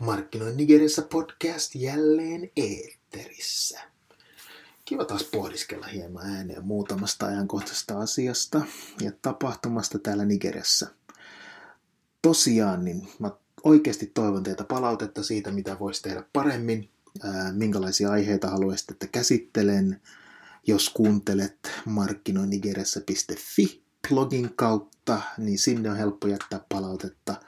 Markkinoin Nigerissä podcast jälleen eetterissä. Kiva taas pohdiskella hieman ääneen muutamasta ajankohtaisesta asiasta ja tapahtumasta täällä Nigerissä. Tosiaan, niin mä oikeasti toivon teitä palautetta siitä, mitä voisi tehdä paremmin, minkälaisia aiheita haluaisitte, että käsittelen. Jos kuuntelet markkinoinnigeressä.fi blogin kautta, niin sinne on helppo jättää palautetta –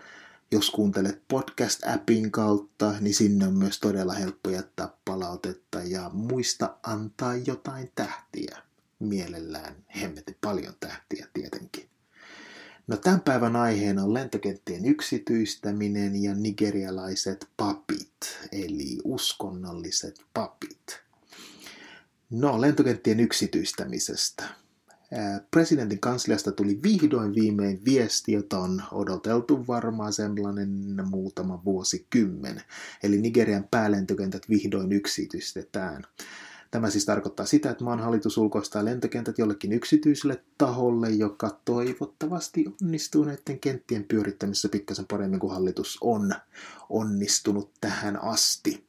jos kuuntelet podcast-appin kautta, niin sinne on myös todella helppo jättää palautetta ja muista antaa jotain tähtiä. Mielellään hemmetin paljon tähtiä tietenkin. No tämän päivän aiheena on lentokenttien yksityistäminen ja nigerialaiset papit, eli uskonnolliset papit. No, lentokenttien yksityistämisestä presidentin kansliasta tuli vihdoin viimein viesti, jota on odoteltu varmaan sellainen muutama vuosikymmen. Eli Nigerian päälentokentät vihdoin yksityistetään. Tämä siis tarkoittaa sitä, että maan hallitus ulkoistaa lentokentät jollekin yksityiselle taholle, joka toivottavasti onnistuu näiden kenttien pyörittämisessä pikkasen paremmin kuin hallitus on onnistunut tähän asti.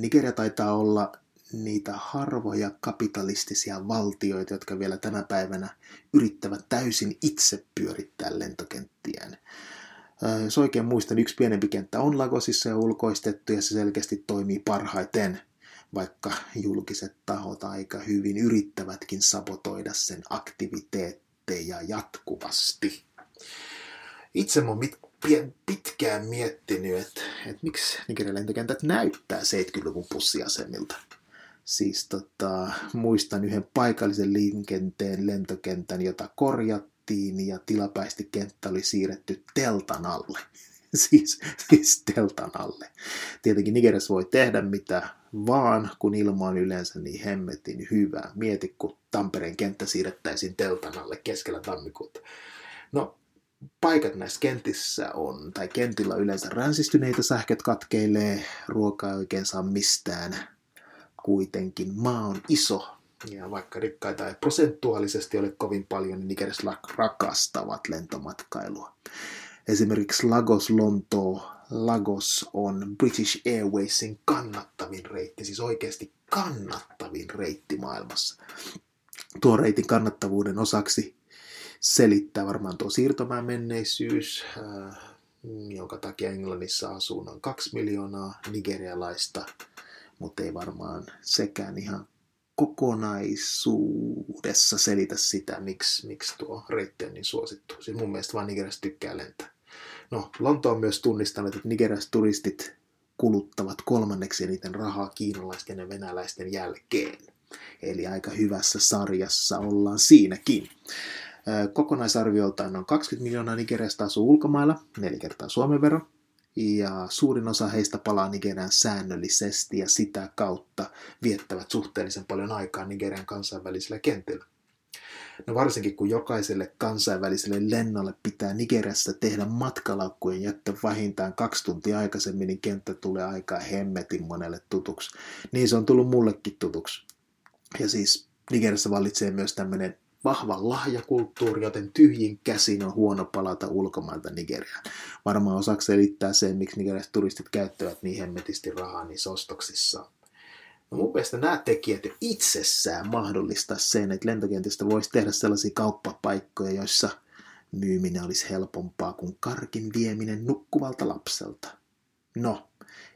Nigeria taitaa olla niitä harvoja kapitalistisia valtioita, jotka vielä tänä päivänä yrittävät täysin itse pyörittää lentokenttiään. Jos oikein muistan, yksi pienempi kenttä on Lagosissa ja ulkoistettu ja se selkeästi toimii parhaiten, vaikka julkiset tahot aika hyvin yrittävätkin sabotoida sen aktiviteetteja jatkuvasti. Itse mä oon pitkään miettinyt, että, että miksi Nigerian lentokentät näyttää 70-luvun pussiasemilta Siis tota, muistan yhden paikallisen liikenteen lentokentän, jota korjattiin ja tilapäisesti kenttä oli siirretty teltan alle. siis, siis teltan alle. Tietenkin Nigeriassa voi tehdä mitä vaan, kun ilma on yleensä niin hemmetin hyvä. Mieti, kun Tampereen kenttä siirrettäisiin teltan alle keskellä tammikuuta. No, paikat näissä kentissä on, tai kentillä yleensä ränsistyneitä, sähköt katkeilee, ruokaa ei oikein saa mistään, kuitenkin maa on iso, ja vaikka rikkaita ei prosentuaalisesti ole kovin paljon, niin Nigerissä rakastavat lentomatkailua. Esimerkiksi Lagos Lontoo. Lagos on British Airwaysin kannattavin reitti, siis oikeasti kannattavin reitti maailmassa. Tuo reitin kannattavuuden osaksi selittää varmaan tuo siirtomaan menneisyys, äh, jonka takia Englannissa asuu noin kaksi miljoonaa nigerialaista – mutta ei varmaan sekään ihan kokonaisuudessa selitä sitä, miksi, miksi tuo reitti on niin suosittu. Siis mun mielestä vaan Nigeriassa tykkää lentää. No, Lonto on myös tunnistanut, että Nigeriassa turistit kuluttavat kolmanneksi eniten rahaa kiinalaisten ja venäläisten jälkeen. Eli aika hyvässä sarjassa ollaan siinäkin. Kokonaisarvioltaan noin 20 miljoonaa Nigeriasta asuu ulkomailla, neljä kertaa Suomen verran ja suurin osa heistä palaa Nigerian säännöllisesti ja sitä kautta viettävät suhteellisen paljon aikaa Nigerian kansainvälisillä kentillä. No varsinkin kun jokaiselle kansainväliselle lennolle pitää Nigeriassa tehdä matkalaukkujen jättö vähintään kaksi tuntia aikaisemmin, niin kenttä tulee aika hemmetin monelle tutuksi. Niin se on tullut mullekin tutuksi. Ja siis Nigeriassa vallitsee myös tämmöinen vahva lahjakulttuuri, joten tyhjin käsin on huono palata ulkomailta Nigeriaan. Varmaan osaksi selittää sen, miksi nigerialaiset turistit käyttävät niin hemmetisti rahaa niissä ostoksissa. No mun mielestä nämä tekijät jo itsessään mahdollistaa sen, että lentokentistä voisi tehdä sellaisia kauppapaikkoja, joissa myyminen olisi helpompaa kuin karkin vieminen nukkuvalta lapselta. No,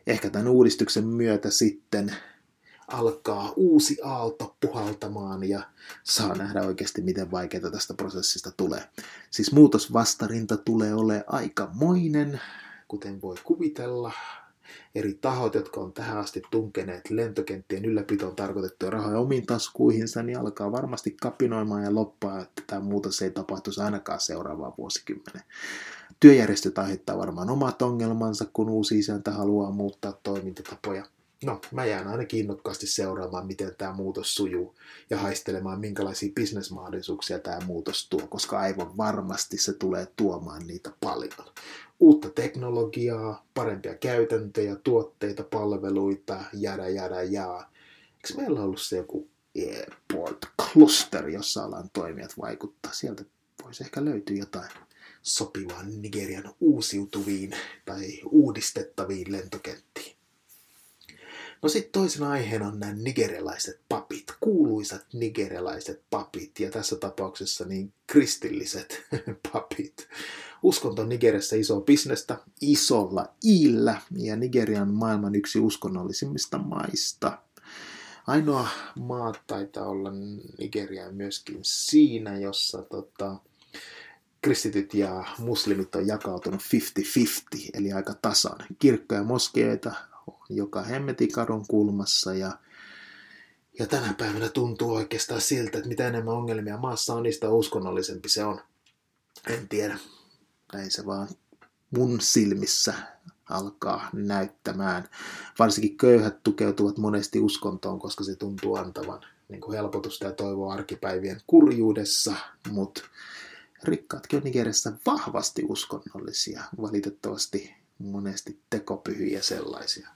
ehkä tämän uudistuksen myötä sitten alkaa uusi aalto puhaltamaan ja saa nähdä oikeasti, miten vaikeaa tästä prosessista tulee. Siis muutosvastarinta tulee ole aikamoinen, kuten voi kuvitella. Eri tahot, jotka on tähän asti tunkeneet lentokenttien ylläpitoon tarkoitettuja rahoja omiin taskuihinsa, niin alkaa varmasti kapinoimaan ja loppaa, että tämä muutos ei tapahtuisi ainakaan seuraavaan vuosikymmenen. Työjärjestöt aiheuttaa varmaan omat ongelmansa, kun uusi isäntä haluaa muuttaa toimintatapoja – no, mä jään ainakin innokkaasti seuraamaan, miten tämä muutos sujuu ja haistelemaan, minkälaisia bisnesmahdollisuuksia tämä muutos tuo, koska aivan varmasti se tulee tuomaan niitä paljon. Uutta teknologiaa, parempia käytäntöjä, tuotteita, palveluita, jäädä, jäädä, jää. Eikö meillä ollut se joku Airport Cluster, jossa alan toimijat vaikuttaa? Sieltä voisi ehkä löytyä jotain sopivan Nigerian uusiutuviin tai uudistettaviin lentokenttiin. No sitten toisena aiheena on nämä nigerilaiset papit, kuuluisat nigerilaiset papit ja tässä tapauksessa niin kristilliset papit. Uskonto on Nigeriassa iso bisnestä isolla iillä ja Nigerian maailman yksi uskonnollisimmista maista. Ainoa maa taitaa olla Nigeria myöskin siinä, jossa tota, kristityt ja muslimit on jakautunut 50-50, eli aika tasan. Kirkkoja ja moskeita joka hemmetin kadun kulmassa ja, ja tänä päivänä tuntuu oikeastaan siltä, että mitä enemmän ongelmia maassa on, niistä uskonnollisempi se on. En tiedä. Näin se vaan mun silmissä alkaa näyttämään. Varsinkin köyhät tukeutuvat monesti uskontoon, koska se tuntuu antavan niin kuin helpotusta ja toivoa arkipäivien kurjuudessa, mutta rikkaatkin on Nigeriassa vahvasti uskonnollisia, valitettavasti monesti tekopyhiä sellaisia.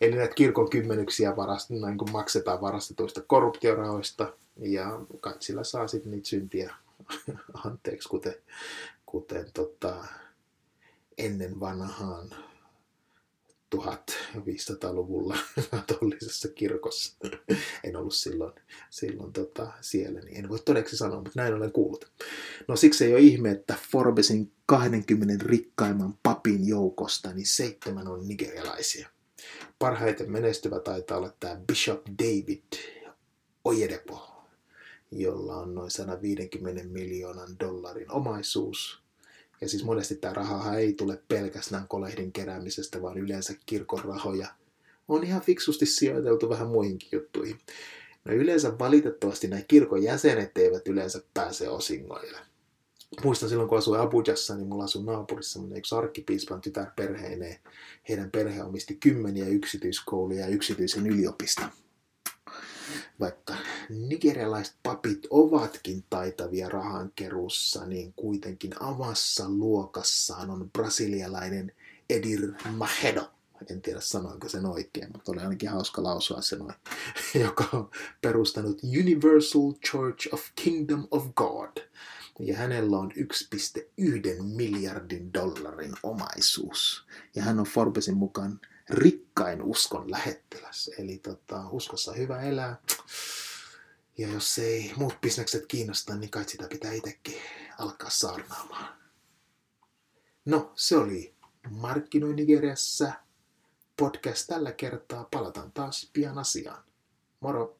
Eli näitä kirkon kymmenyksiä varast, niin kuin maksetaan varastetuista korruptiorahoista ja sillä saa sitten niitä syntiä anteeksi, kuten, kuten tota, ennen vanhaan 1500-luvulla katolisessa kirkossa. en ollut silloin, silloin tota, siellä, niin en voi todeksi sanoa, mutta näin olen kuullut. No siksi ei ole ihme, että Forbesin 20 rikkaimman papin joukosta, niin seitsemän on nigerialaisia. Parhaiten menestyvä taitaa olla tämä Bishop David Oyedepo, jolla on noin 150 miljoonan dollarin omaisuus. Ja siis monesti tämä raha ei tule pelkästään kolehdin keräämisestä, vaan yleensä kirkon rahoja on ihan fiksusti sijoiteltu vähän muihinkin juttuihin. No yleensä valitettavasti nämä kirkon jäsenet eivät yleensä pääse osingoille muistan silloin, kun asuin Abujassa, niin mulla asui naapurissa yksi arkkipiispan tytär perheineen. Heidän perhe omisti kymmeniä yksityiskouluja ja yksityisen yliopiston. Vaikka nigerialaiset papit ovatkin taitavia rahankeruussa, niin kuitenkin avassa luokassaan on brasilialainen Edir Mahedo. En tiedä sanoinko sen oikein, mutta oli ainakin hauska lausua se noin. Joka on perustanut Universal Church of Kingdom of God – ja hänellä on 1,1 miljardin dollarin omaisuus. Ja hän on Forbesin mukaan rikkain uskon lähettiläs. Eli tota, uskossa hyvä elää. Ja jos ei muut bisnekset kiinnosta, niin kai sitä pitää itsekin alkaa saarnaamaan. No, se oli Markkinoi Nigeriassa podcast tällä kertaa. Palataan taas pian asiaan. Moro!